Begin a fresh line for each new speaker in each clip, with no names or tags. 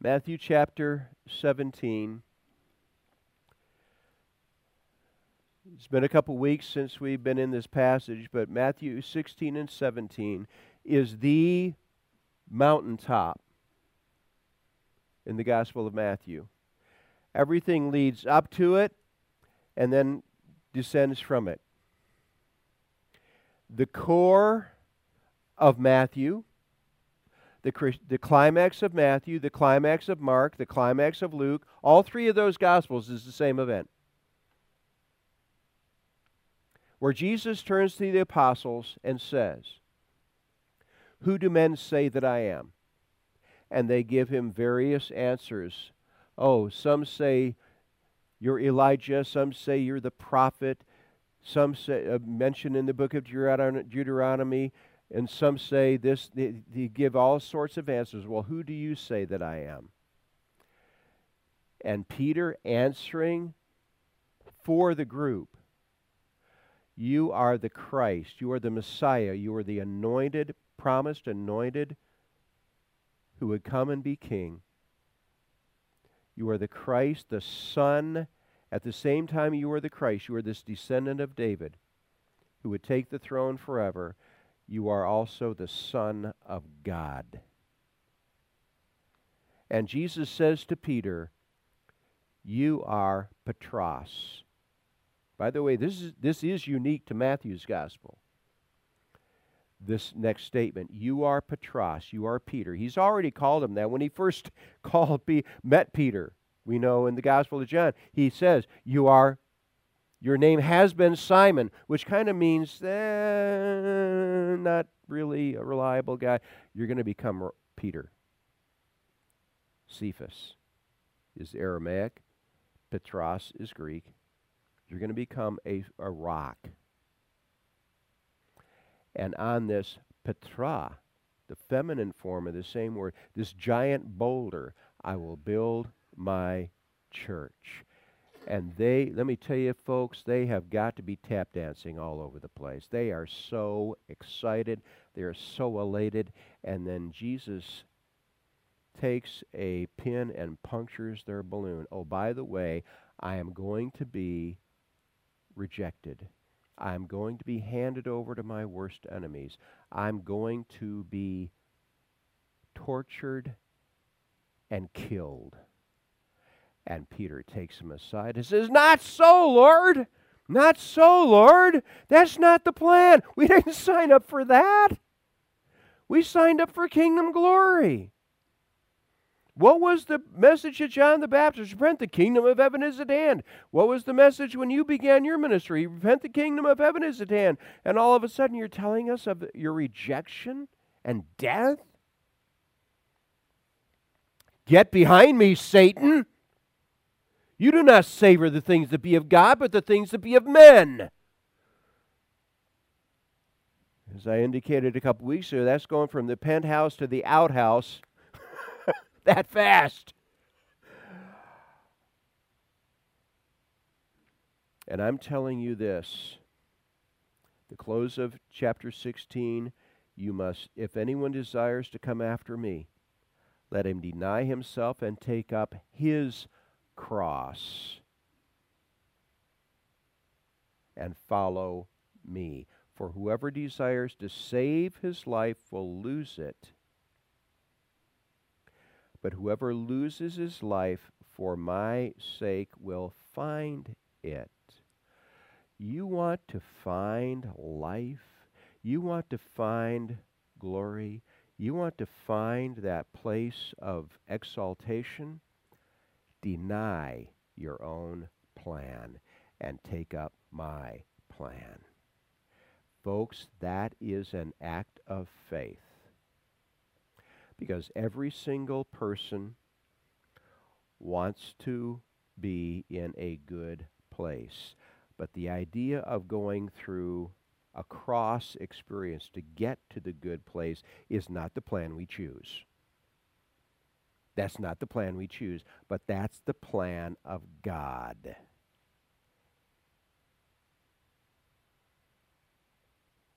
Matthew chapter 17. It's been a couple weeks since we've been in this passage, but Matthew 16 and 17 is the mountaintop in the Gospel of Matthew. Everything leads up to it and then descends from it. The core of Matthew, the, the climax of Matthew, the climax of Mark, the climax of Luke, all three of those Gospels is the same event. Where Jesus turns to the apostles and says, Who do men say that I am? And they give him various answers. Oh, some say you're Elijah, some say you're the prophet, some say, uh, mentioned in the book of Deuteronomy, and some say this, they, they give all sorts of answers. Well, who do you say that I am? And Peter answering for the group You are the Christ. You are the Messiah. You are the anointed, promised, anointed who would come and be king. You are the Christ, the Son. At the same time, you are the Christ. You are this descendant of David who would take the throne forever you are also the Son of God. And Jesus says to Peter, You are Petros. By the way, this is, this is unique to Matthew's gospel. This next statement, you are Petros, you are Peter. He's already called him that. When he first called, met Peter, we know in the Gospel of John, he says, You are your name has been Simon, which kind of means eh, not really a reliable guy. You're going to become Peter. Cephas is Aramaic, Petros is Greek. You're going to become a, a rock. And on this Petra, the feminine form of the same word, this giant boulder, I will build my church. And they, let me tell you, folks, they have got to be tap dancing all over the place. They are so excited. They are so elated. And then Jesus takes a pin and punctures their balloon. Oh, by the way, I am going to be rejected. I'm going to be handed over to my worst enemies. I'm going to be tortured and killed. And Peter takes him aside and says, Not so, Lord! Not so, Lord! That's not the plan. We didn't sign up for that. We signed up for kingdom glory. What was the message of John the Baptist? Repent, the kingdom of heaven is at hand. What was the message when you began your ministry? Repent, the kingdom of heaven is at hand. And all of a sudden you're telling us of your rejection and death? Get behind me, Satan! You do not savor the things that be of God, but the things that be of men. As I indicated a couple weeks ago, that's going from the penthouse to the outhouse that fast. And I'm telling you this the close of chapter 16, you must, if anyone desires to come after me, let him deny himself and take up his cross and follow me. For whoever desires to save his life will lose it. But whoever loses his life for my sake will find it. You want to find life? You want to find glory? You want to find that place of exaltation? Deny your own plan and take up my plan. Folks, that is an act of faith. Because every single person wants to be in a good place. But the idea of going through a cross experience to get to the good place is not the plan we choose. That's not the plan we choose, but that's the plan of God.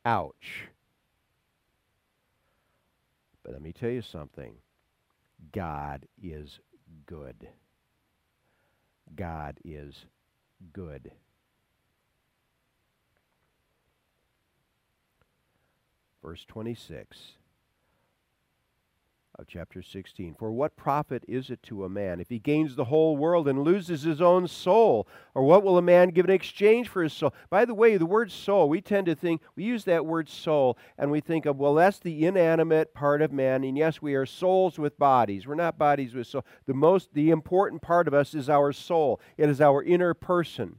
Ouch. But let me tell you something. God is good. God is good. Verse 26 of chapter 16. For what profit is it to a man if he gains the whole world and loses his own soul? Or what will a man give in exchange for his soul? By the way, the word soul, we tend to think, we use that word soul, and we think of, well, that's the inanimate part of man. And yes, we are souls with bodies. We're not bodies with soul. The most, the important part of us is our soul, it is our inner person.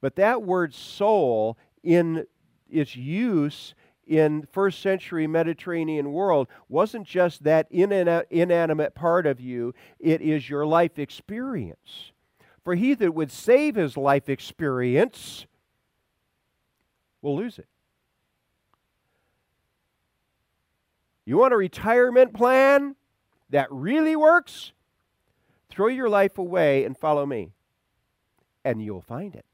But that word soul, in its use, in first century Mediterranean world wasn't just that inanimate part of you, it is your life experience. For he that would save his life experience will lose it. You want a retirement plan that really works? Throw your life away and follow me, and you'll find it.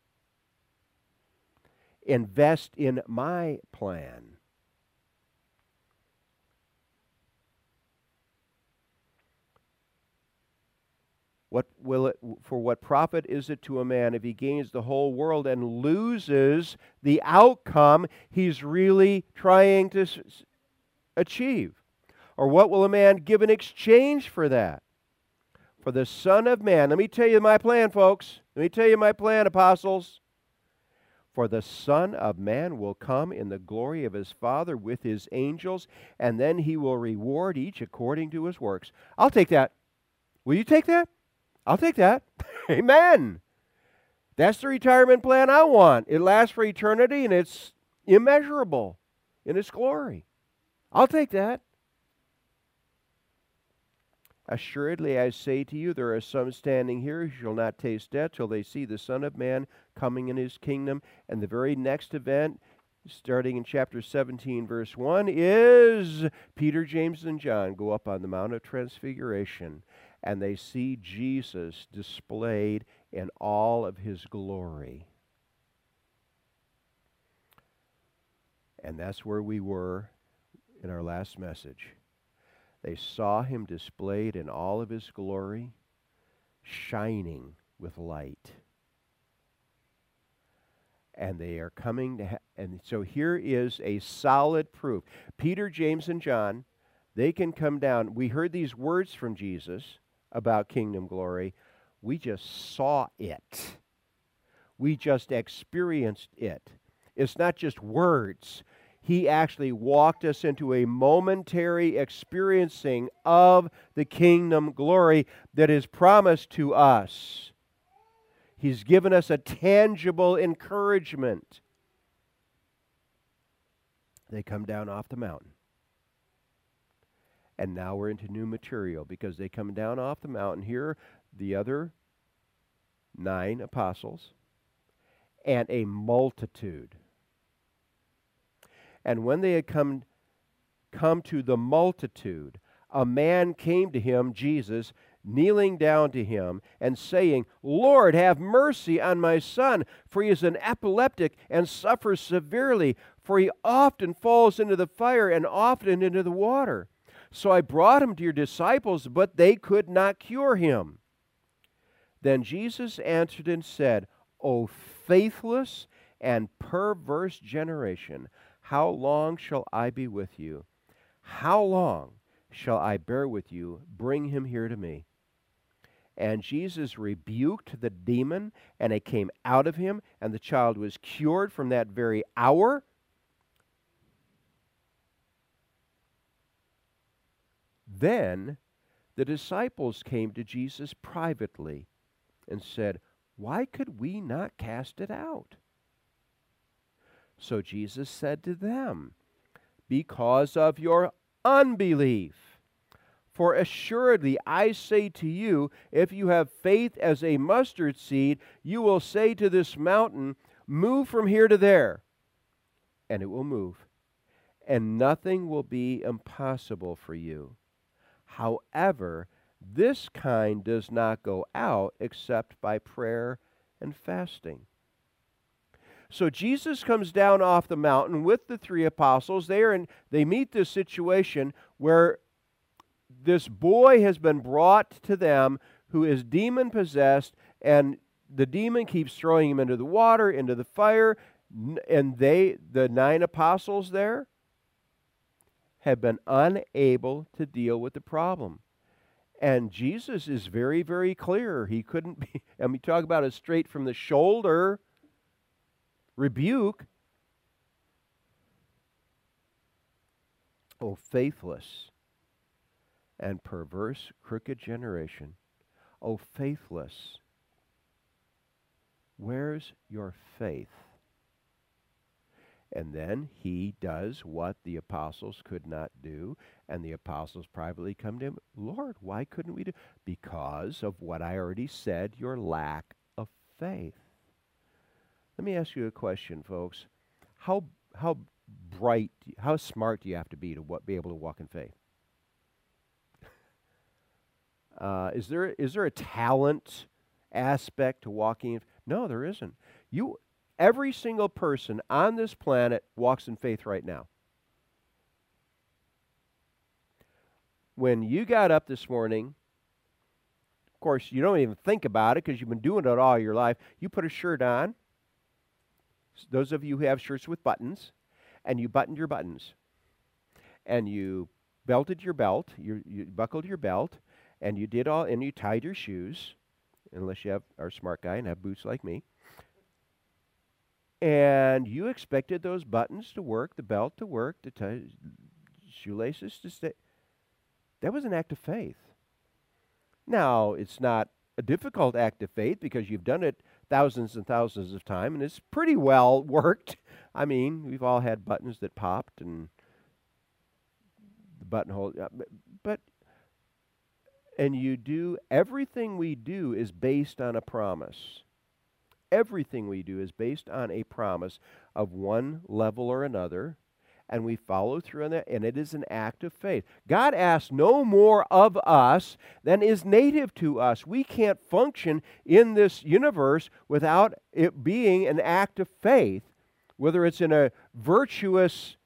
Invest in my plan What will it, for what profit is it to a man if he gains the whole world and loses the outcome he's really trying to achieve? Or what will a man give in exchange for that? For the Son of Man, let me tell you my plan, folks. Let me tell you my plan, apostles. For the Son of Man will come in the glory of his Father with his angels, and then he will reward each according to his works. I'll take that. Will you take that? I'll take that. Amen. That's the retirement plan I want. It lasts for eternity and it's immeasurable in its glory. I'll take that. Assuredly, I say to you, there are some standing here who shall not taste death till they see the Son of Man coming in his kingdom. And the very next event, starting in chapter 17, verse 1, is Peter, James, and John go up on the Mount of Transfiguration and they see Jesus displayed in all of his glory. And that's where we were in our last message. They saw him displayed in all of his glory, shining with light. And they are coming to, ha- and so here is a solid proof. Peter, James, and John, they can come down. We heard these words from Jesus about kingdom glory. We just saw it. We just experienced it. It's not just words. He actually walked us into a momentary experiencing of the kingdom glory that is promised to us. He's given us a tangible encouragement. They come down off the mountain. And now we're into new material because they come down off the mountain. Here, the other nine apostles and a multitude. And when they had come, come to the multitude, a man came to him, Jesus, kneeling down to him and saying, Lord, have mercy on my son, for he is an epileptic and suffers severely, for he often falls into the fire and often into the water. So I brought him to your disciples, but they could not cure him. Then Jesus answered and said, O faithless and perverse generation, how long shall I be with you? How long shall I bear with you? Bring him here to me. And Jesus rebuked the demon, and it came out of him, and the child was cured from that very hour. Then the disciples came to Jesus privately and said, Why could we not cast it out? So Jesus said to them, Because of your unbelief. For assuredly I say to you, if you have faith as a mustard seed, you will say to this mountain, Move from here to there, and it will move, and nothing will be impossible for you. However, this kind does not go out except by prayer and fasting. So Jesus comes down off the mountain with the three apostles. They are in, they meet this situation where this boy has been brought to them who is demon possessed, and the demon keeps throwing him into the water, into the fire, and they, the nine apostles there, have been unable to deal with the problem. And Jesus is very, very clear. He couldn't be, and we talk about a straight from the shoulder rebuke. Oh, faithless and perverse, crooked generation. Oh, faithless. Where's your faith? And then he does what the apostles could not do. And the apostles privately come to him, Lord, why couldn't we do? Because of what I already said, your lack of faith. Let me ask you a question, folks. How, how bright, how smart do you have to be to what, be able to walk in faith? Uh, is there is there a talent aspect to walking? No, there isn't. You every single person on this planet walks in faith right now. When you got up this morning, of course, you don't even think about it because you've been doing it all your life. You put a shirt on. Those of you who have shirts with buttons, and you buttoned your buttons, and you belted your belt, you, you buckled your belt, and you did all, and you tied your shoes, unless you have are a smart guy and have boots like me. And you expected those buttons to work, the belt to work, the t- shoelaces to stay. That was an act of faith. Now, it's not a difficult act of faith because you've done it thousands and thousands of times and it's pretty well worked. I mean, we've all had buttons that popped and the buttonhole. Uh, but and you do everything we do is based on a promise. Everything we do is based on a promise of one level or another, and we follow through on that, and it is an act of faith. God asks no more of us than is native to us. We can't function in this universe without it being an act of faith, whether it's in a virtuous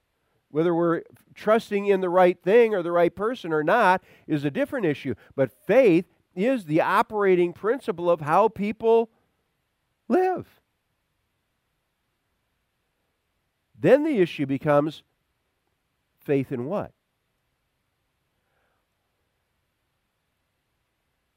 whether we're trusting in the right thing or the right person or not is a different issue. But faith is the operating principle of how people live. Then the issue becomes faith in what?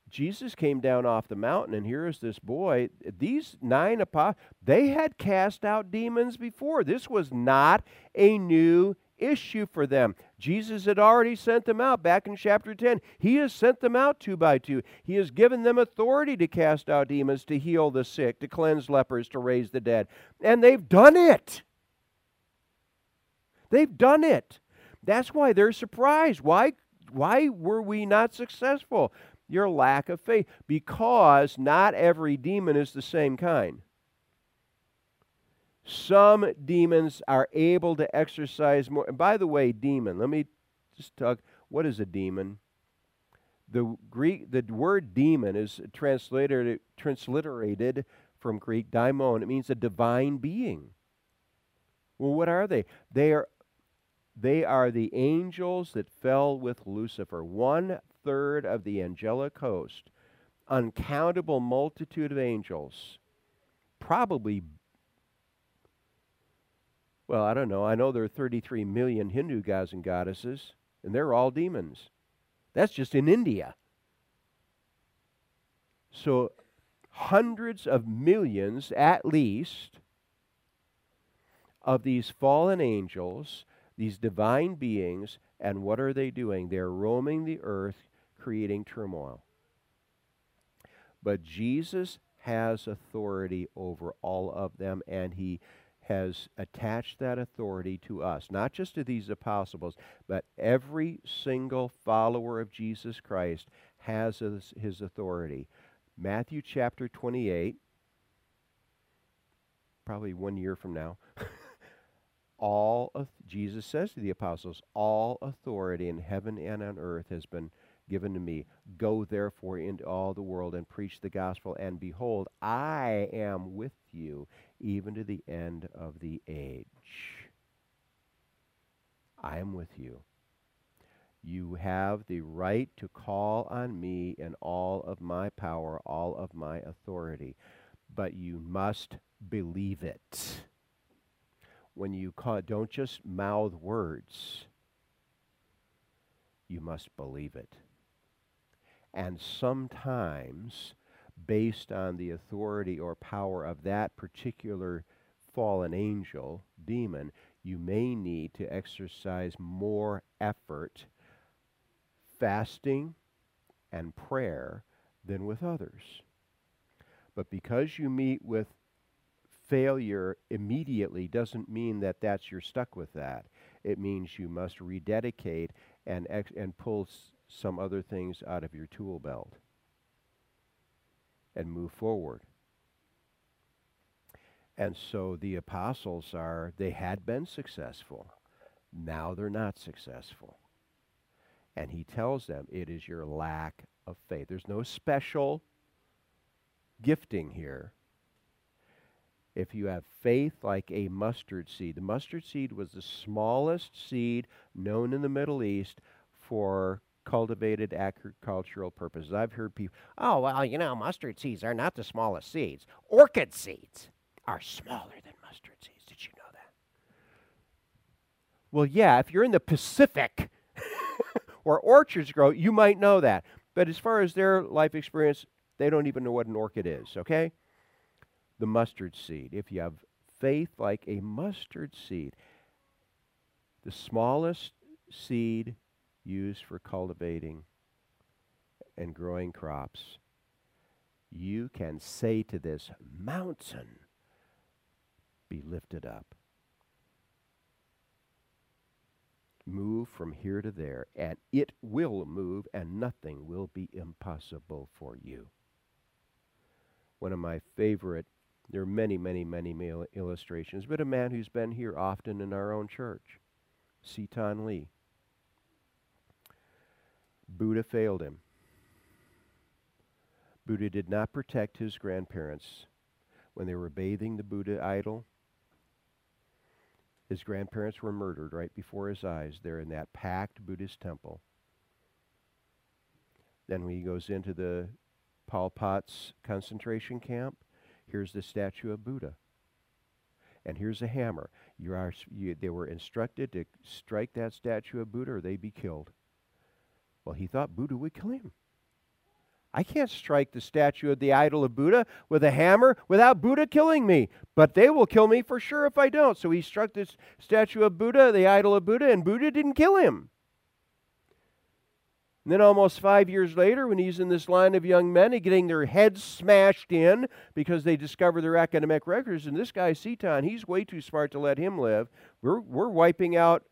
Jesus came down off the mountain, and here is this boy. These nine apostles, they had cast out demons before. This was not a new issue for them. Jesus had already sent them out back in chapter 10. He has sent them out two by two. He has given them authority to cast out demons, to heal the sick, to cleanse lepers, to raise the dead. And they've done it. They've done it. That's why they're surprised. Why, why were we not successful? Your lack of faith. Because not every demon is the same kind. Some demons are able to exercise more. And by the way, demon, let me just talk. What is a demon? The Greek, the word demon is translated, transliterated from Greek daimon. It means a divine being. Well, what are they? They are, they are the angels that fell with Lucifer. One third of the angelic host, uncountable multitude of angels, probably well, I don't know. I know there are 33 million Hindu gods and goddesses, and they're all demons. That's just in India. So, hundreds of millions at least of these fallen angels, these divine beings, and what are they doing? They're roaming the earth, creating turmoil. But Jesus has authority over all of them, and he has attached that authority to us, not just to these apostles, but every single follower of Jesus Christ has his, his authority. Matthew chapter 28, probably one year from now, all of, Jesus says to the apostles, all authority in heaven and on earth has been given to me. Go therefore into all the world and preach the gospel, and behold, I am with you even to the end of the age. I am with you. You have the right to call on me in all of my power, all of my authority, but you must believe it. When you call, don't just mouth words, you must believe it. And sometimes, based on the authority or power of that particular fallen angel, demon, you may need to exercise more effort, fasting and prayer, than with others. But because you meet with failure immediately doesn't mean that that's you're stuck with that. It means you must rededicate and ex- and pull s- some other things out of your tool belt and move forward. And so the apostles are, they had been successful. Now they're not successful. And he tells them it is your lack of faith. There's no special gifting here. If you have faith like a mustard seed, the mustard seed was the smallest seed known in the Middle East for cultivated agricultural purposes. I've heard people, oh, well, you know, mustard seeds are not the smallest seeds. Orchid seeds are smaller than mustard seeds. Did you know that? Well, yeah, if you're in the Pacific where orchards grow, you might know that. But as far as their life experience, they don't even know what an orchid is, okay? The mustard seed. If you have faith like a mustard seed, the smallest seed used for cultivating and growing crops, you can say to this mountain, be lifted up. Move from here to there, and it will move, and nothing will be impossible for you. One of my favorite, there are many, many, many illustrations, but a man who's been here often in our own church, Seton Lee. Buddha failed him. Buddha did not protect his grandparents when they were bathing the Buddha idol. His grandparents were murdered right before his eyes there in that packed Buddhist temple. Then when he goes into the Pol Pot's concentration camp, here's the statue of Buddha. And here's a hammer. You are, you, they were instructed to strike that statue of Buddha or they'd be killed. Well, he thought Buddha would kill him. I can't strike the statue of the idol of Buddha with a hammer without Buddha killing me. But they will kill me for sure if I don't. So he struck this statue of Buddha, the idol of Buddha, and Buddha didn't kill him. And then, almost five years later, when he's in this line of young men getting their heads smashed in because they discover their academic records, and this guy, Seton, he's way too smart to let him live. We're, we're wiping out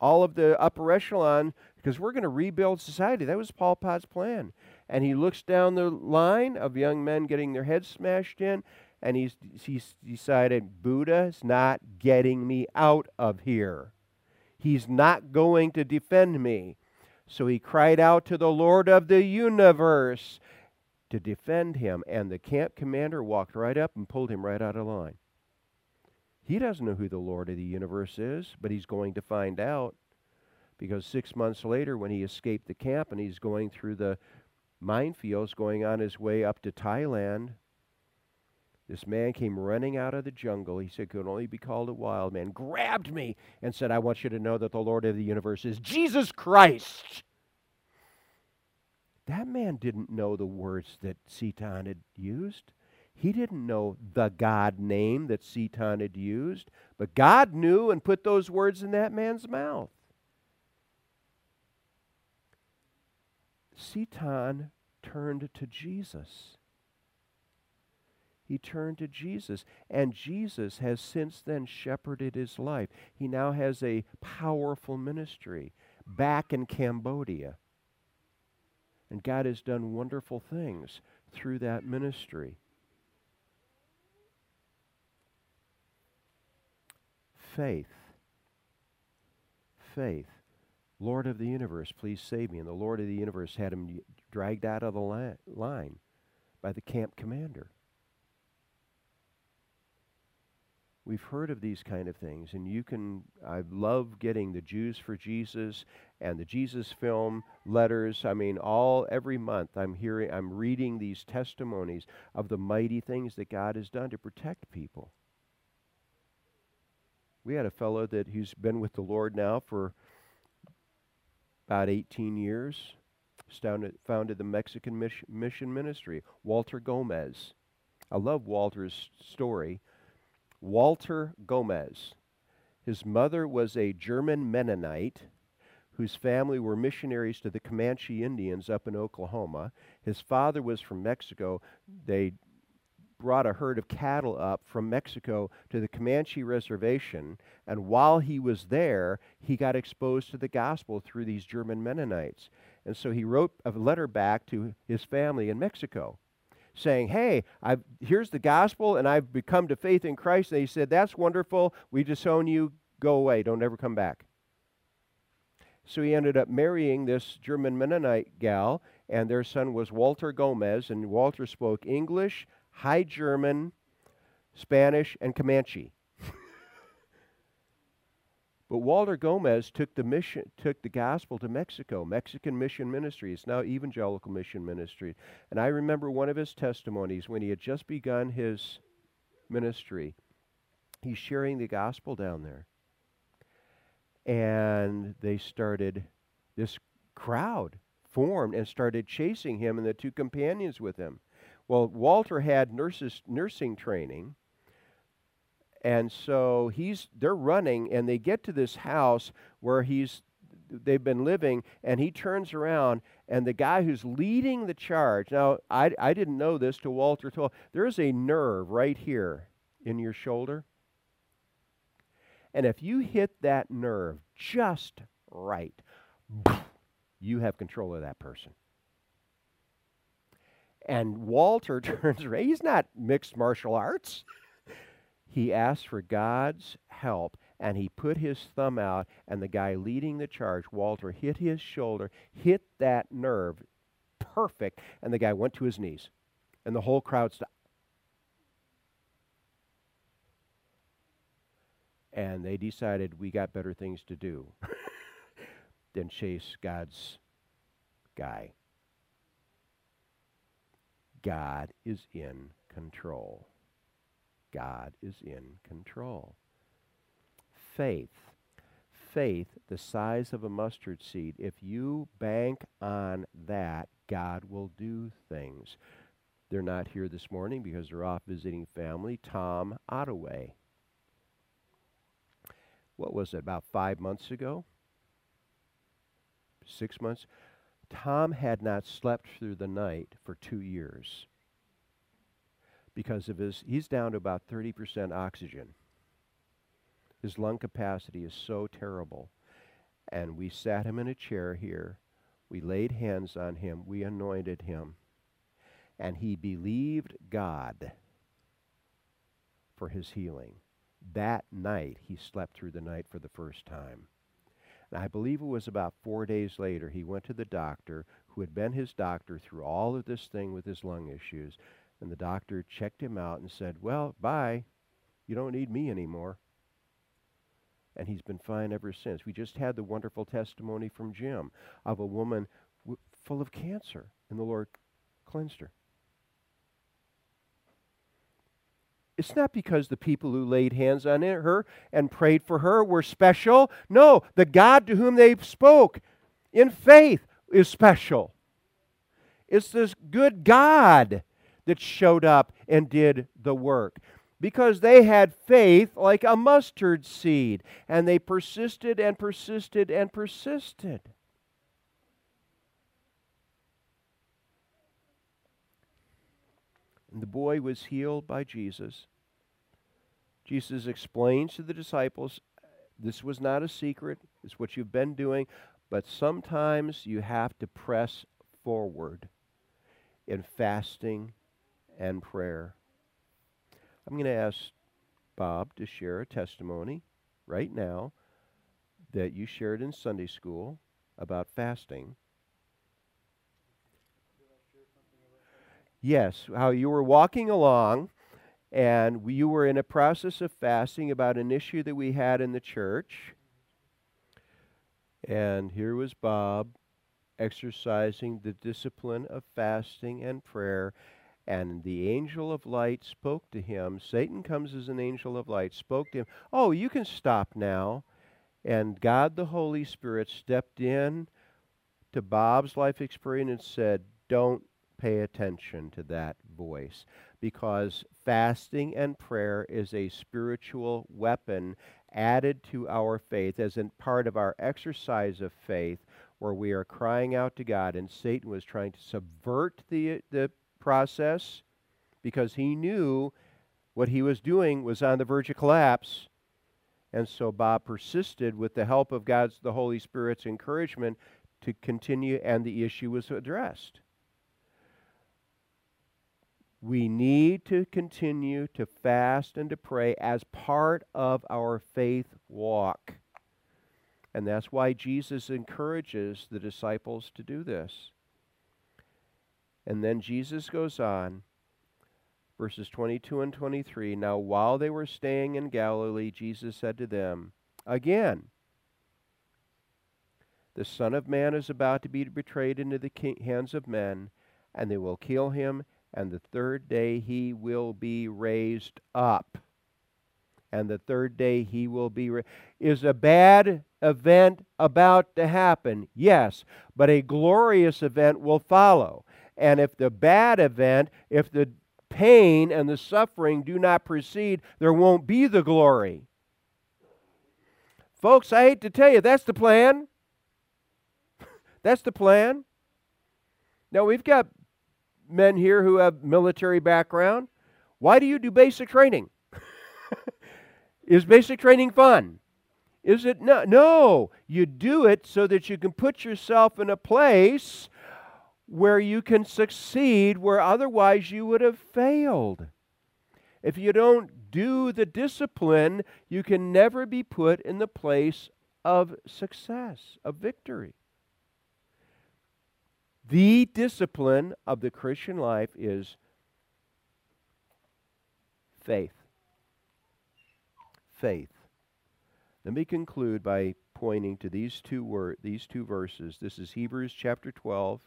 all of the upper echelon because we're going to rebuild society. That was Pol Pot's plan. And he looks down the line of young men getting their heads smashed in, and he's, he's decided Buddha's not getting me out of here. He's not going to defend me. So he cried out to the Lord of the universe to defend him, and the camp commander walked right up and pulled him right out of line. He doesn't know who the Lord of the universe is, but he's going to find out because six months later, when he escaped the camp and he's going through the minefields going on his way up to Thailand, this man came running out of the jungle. He said, could only be called a wild man, grabbed me and said, I want you to know that the Lord of the universe is Jesus Christ. That man didn't know the words that Seton had used. He didn't know the God name that Seton had used, but God knew and put those words in that man's mouth. Seton turned to Jesus. He turned to Jesus, and Jesus has since then shepherded his life. He now has a powerful ministry back in Cambodia. And God has done wonderful things through that ministry. Faith. Faith. Lord of the universe, please save me. And the Lord of the universe had him dragged out of the line by the camp commander. we've heard of these kind of things, and you can. I love getting the Jews for Jesus and the Jesus film letters. I mean, all every month I'm hearing, I'm reading these testimonies of the mighty things that God has done to protect people. We had a fellow that he's been with the Lord now for about 18 years. Founded, founded the Mexican mission ministry, Walter Gomez. I love Walter's story. Walter Gomez. His mother was a German Mennonite whose family were missionaries to the Comanche Indians up in Oklahoma. His father was from Mexico. They brought a herd of cattle up from Mexico to the Comanche reservation, and while he was there, he got exposed to the gospel through these German Mennonites. And so he wrote a letter back to his family in Mexico saying, Hey, I've, here's the gospel, and I've become to faith in Christ. And he said, That's wonderful. We disown you. Go away. Don't ever come back. So he ended up marrying this German Mennonite gal, and their son was Walter Gomez, and Walter spoke English, High German, Spanish, and Comanche. but Walter Gomez took the mission, took the gospel to Mexico, Mexican Mission Ministry. It's now Evangelical Mission Ministry. And I remember one of his testimonies when he had just begun his ministry. He's sharing the gospel down there and they started this crowd formed and started chasing him and the two companions with him well walter had nurses nursing training and so he's they're running and they get to this house where he's they've been living and he turns around and the guy who's leading the charge now i, I didn't know this to walter told there's a nerve right here in your shoulder and if you hit that nerve just right, you have control of that person. And Walter turns around. He's not mixed martial arts. He asked for God's help and he put his thumb out, and the guy leading the charge, Walter, hit his shoulder, hit that nerve perfect, and the guy went to his knees. And the whole crowd stopped. and they decided we got better things to do than chase God's guy. God is in control. God is in control. Faith. Faith, the size of a mustard seed, if you bank on that, God will do things. They're not here this morning because they're off visiting family. Tom Ottaway what was it, about five months ago? Six months? Tom had not slept through the night for two years because of his, he's down to about 30% oxygen. His lung capacity is so terrible. And we sat him in a chair here. We laid hands on him. We anointed him. And he believed God for his healing that night he slept through the night for the first time. And I believe it was about four days later he went to the doctor who had been his doctor through all of this thing with his lung issues. And the doctor checked him out and said, Well, bye. You don't need me anymore. And he's been fine ever since. We just had the wonderful testimony from Jim of a woman full of cancer, and the Lord cleansed her. It's not because the people who laid hands on her and prayed for her were special. No, the God to whom they spoke in faith is special. It's this good God that showed up and did the work. Because they had faith like a mustard seed, and they persisted and persisted and persisted. And the boy was healed by Jesus. Jesus explains to the disciples this was not a secret, it's what you've been doing, but sometimes you have to press forward in fasting and prayer. I'm going to ask Bob to share a testimony right now that you shared in Sunday school about fasting. Yes, how you were walking along and you were in a process of fasting about an issue that we had in the church. And here was Bob exercising the discipline of fasting and prayer. And the angel of light spoke to him. Satan comes as an angel of light, spoke to him. Oh, you can stop now. And God the Holy Spirit stepped in to Bob's life experience and said, Don't pay attention to that voice because fasting and prayer is a spiritual weapon added to our faith as a part of our exercise of faith where we are crying out to God and Satan was trying to subvert the the process because he knew what he was doing was on the verge of collapse. And so Bob persisted with the help of God's the Holy Spirit's encouragement to continue and the issue was addressed we need to continue to fast and to pray as part of our faith walk. And that's why Jesus encourages the disciples to do this. And then Jesus goes on, verses 22 and 23. Now, while they were staying in Galilee, Jesus said to them, Again, the Son of Man is about to be betrayed into the hands of men, and they will kill him and the third day he will be raised up. And the third day he will be. Is a bad event about to happen? Yes, but a glorious event will follow. And if the bad event, if the pain and the suffering do not precede, there won't be the glory. Folks, I hate to tell you, that's the plan. that's the plan. Now, we've got men here who have military background. Why do you do basic training? Is basic training fun? Is it no? No, you do it so that you can put yourself in a place where you can succeed where otherwise you would have failed. If you don't do the discipline, you can never be put in the place of success, of victory. The discipline of the Christian life is faith. Faith. Let me conclude by pointing to these two word, these two verses. This is Hebrews chapter 12,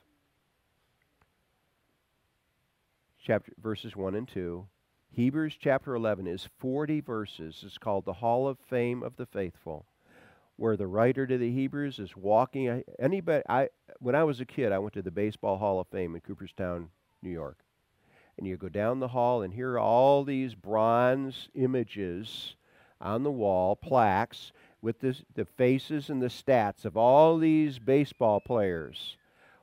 chapter verses 1 and 2. Hebrews chapter 11 is 40 verses. It's called the Hall of Fame of the Faithful where the writer to the Hebrews is walking. Anybody, I when I was a kid, I went to the Baseball Hall of Fame in Cooperstown, New York, and you go down the hall and here are all these bronze images on the wall, plaques with this, the faces and the stats of all these baseball players.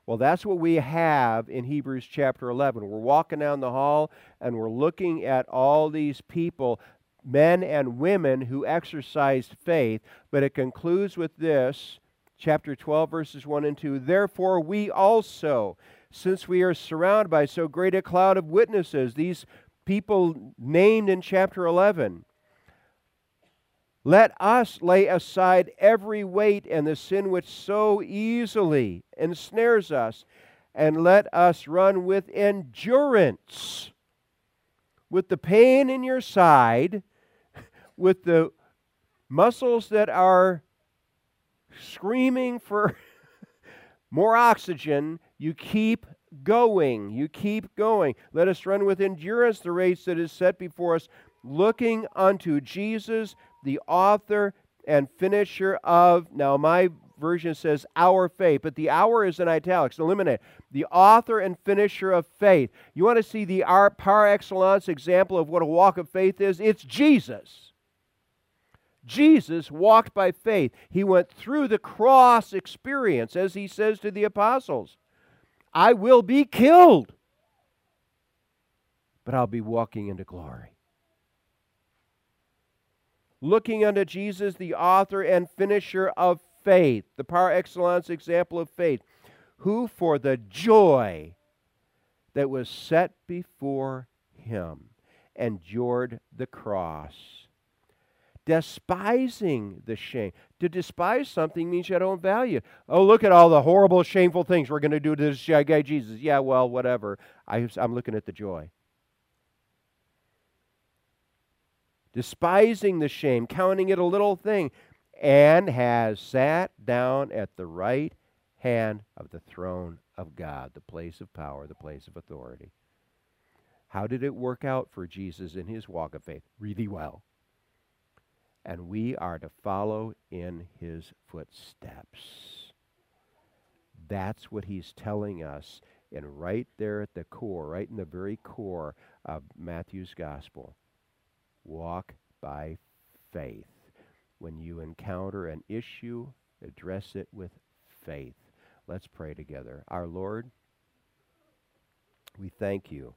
Well, that's what we have in Hebrews chapter 11. We're walking down the hall and we're looking at all these people men and women who exercised faith. But it concludes with this chapter 12, verses 1 and 2. Therefore, we also, since we are surrounded by so great a cloud of witnesses, these people named in chapter 11, let us lay aside every weight and the sin which so easily ensnares us, and let us run with endurance, with the pain in your side with the muscles that are screaming for more oxygen, you keep going. You keep going. Let us run with endurance the race that is set before us, looking unto Jesus, the author and finisher of. Now, my version says our faith, but the hour is in italics. Eliminate. The author and finisher of faith. You want to see the par excellence example of what a walk of faith is? It's Jesus. Jesus walked by faith. He went through the cross experience, as he says to the apostles I will be killed, but I'll be walking into glory. Looking unto Jesus, the author and finisher of faith, the par excellence example of faith, who for the joy that was set before him endured the cross despising the shame. To despise something means you don't value. Oh, look at all the horrible, shameful things we're going to do to this guy Jesus. Yeah, well, whatever. I, I'm looking at the joy. despising the shame, counting it a little thing, and has sat down at the right hand of the throne of God, the place of power, the place of authority. How did it work out for Jesus in his walk of faith? Really well. And we are to follow in his footsteps. That's what he's telling us. And right there at the core, right in the very core of Matthew's gospel, walk by faith. When you encounter an issue, address it with faith. Let's pray together. Our Lord, we thank you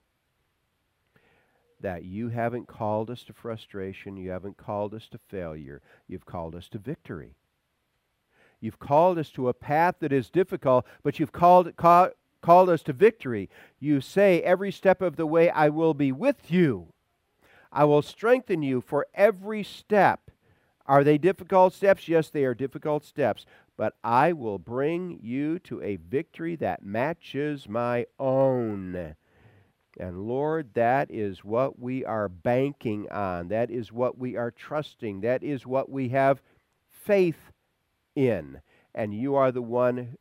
that you haven't called us to frustration, you haven't called us to failure, you've called us to victory. You've called us to a path that is difficult, but you've called, call, called us to victory. You say every step of the way, I will be with you. I will strengthen you for every step. Are they difficult steps? Yes, they are difficult steps. But I will bring you to a victory that matches my own. And Lord, that is what we are banking on. That is what we are trusting. That is what we have faith in. And you are the one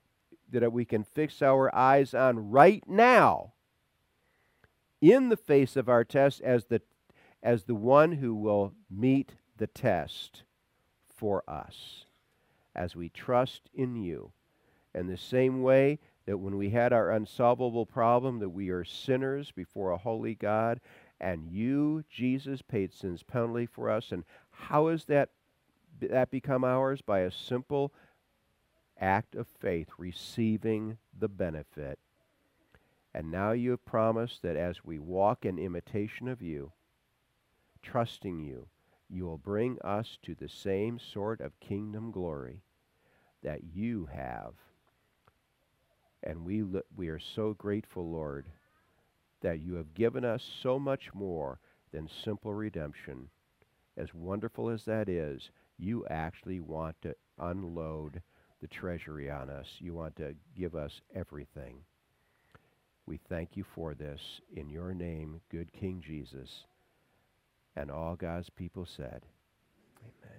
that we can fix our eyes on right now in the face of our test as the as the one who will meet the test for us as we trust in you. And the same way that when we had our unsolvable problem that we are sinners before a holy God and you Jesus paid sin's penalty for us and how has that that become ours by a simple act of faith receiving the benefit and now you have promised that as we walk in imitation of you trusting you, you will bring us to the same sort of kingdom glory that you have. And we, we are so grateful, Lord, that you have given us so much more than simple redemption. As wonderful as that is, you actually want to unload the treasury on us. You want to give us everything. We thank you for this. In your name, good King Jesus. And all God's people said, Amen.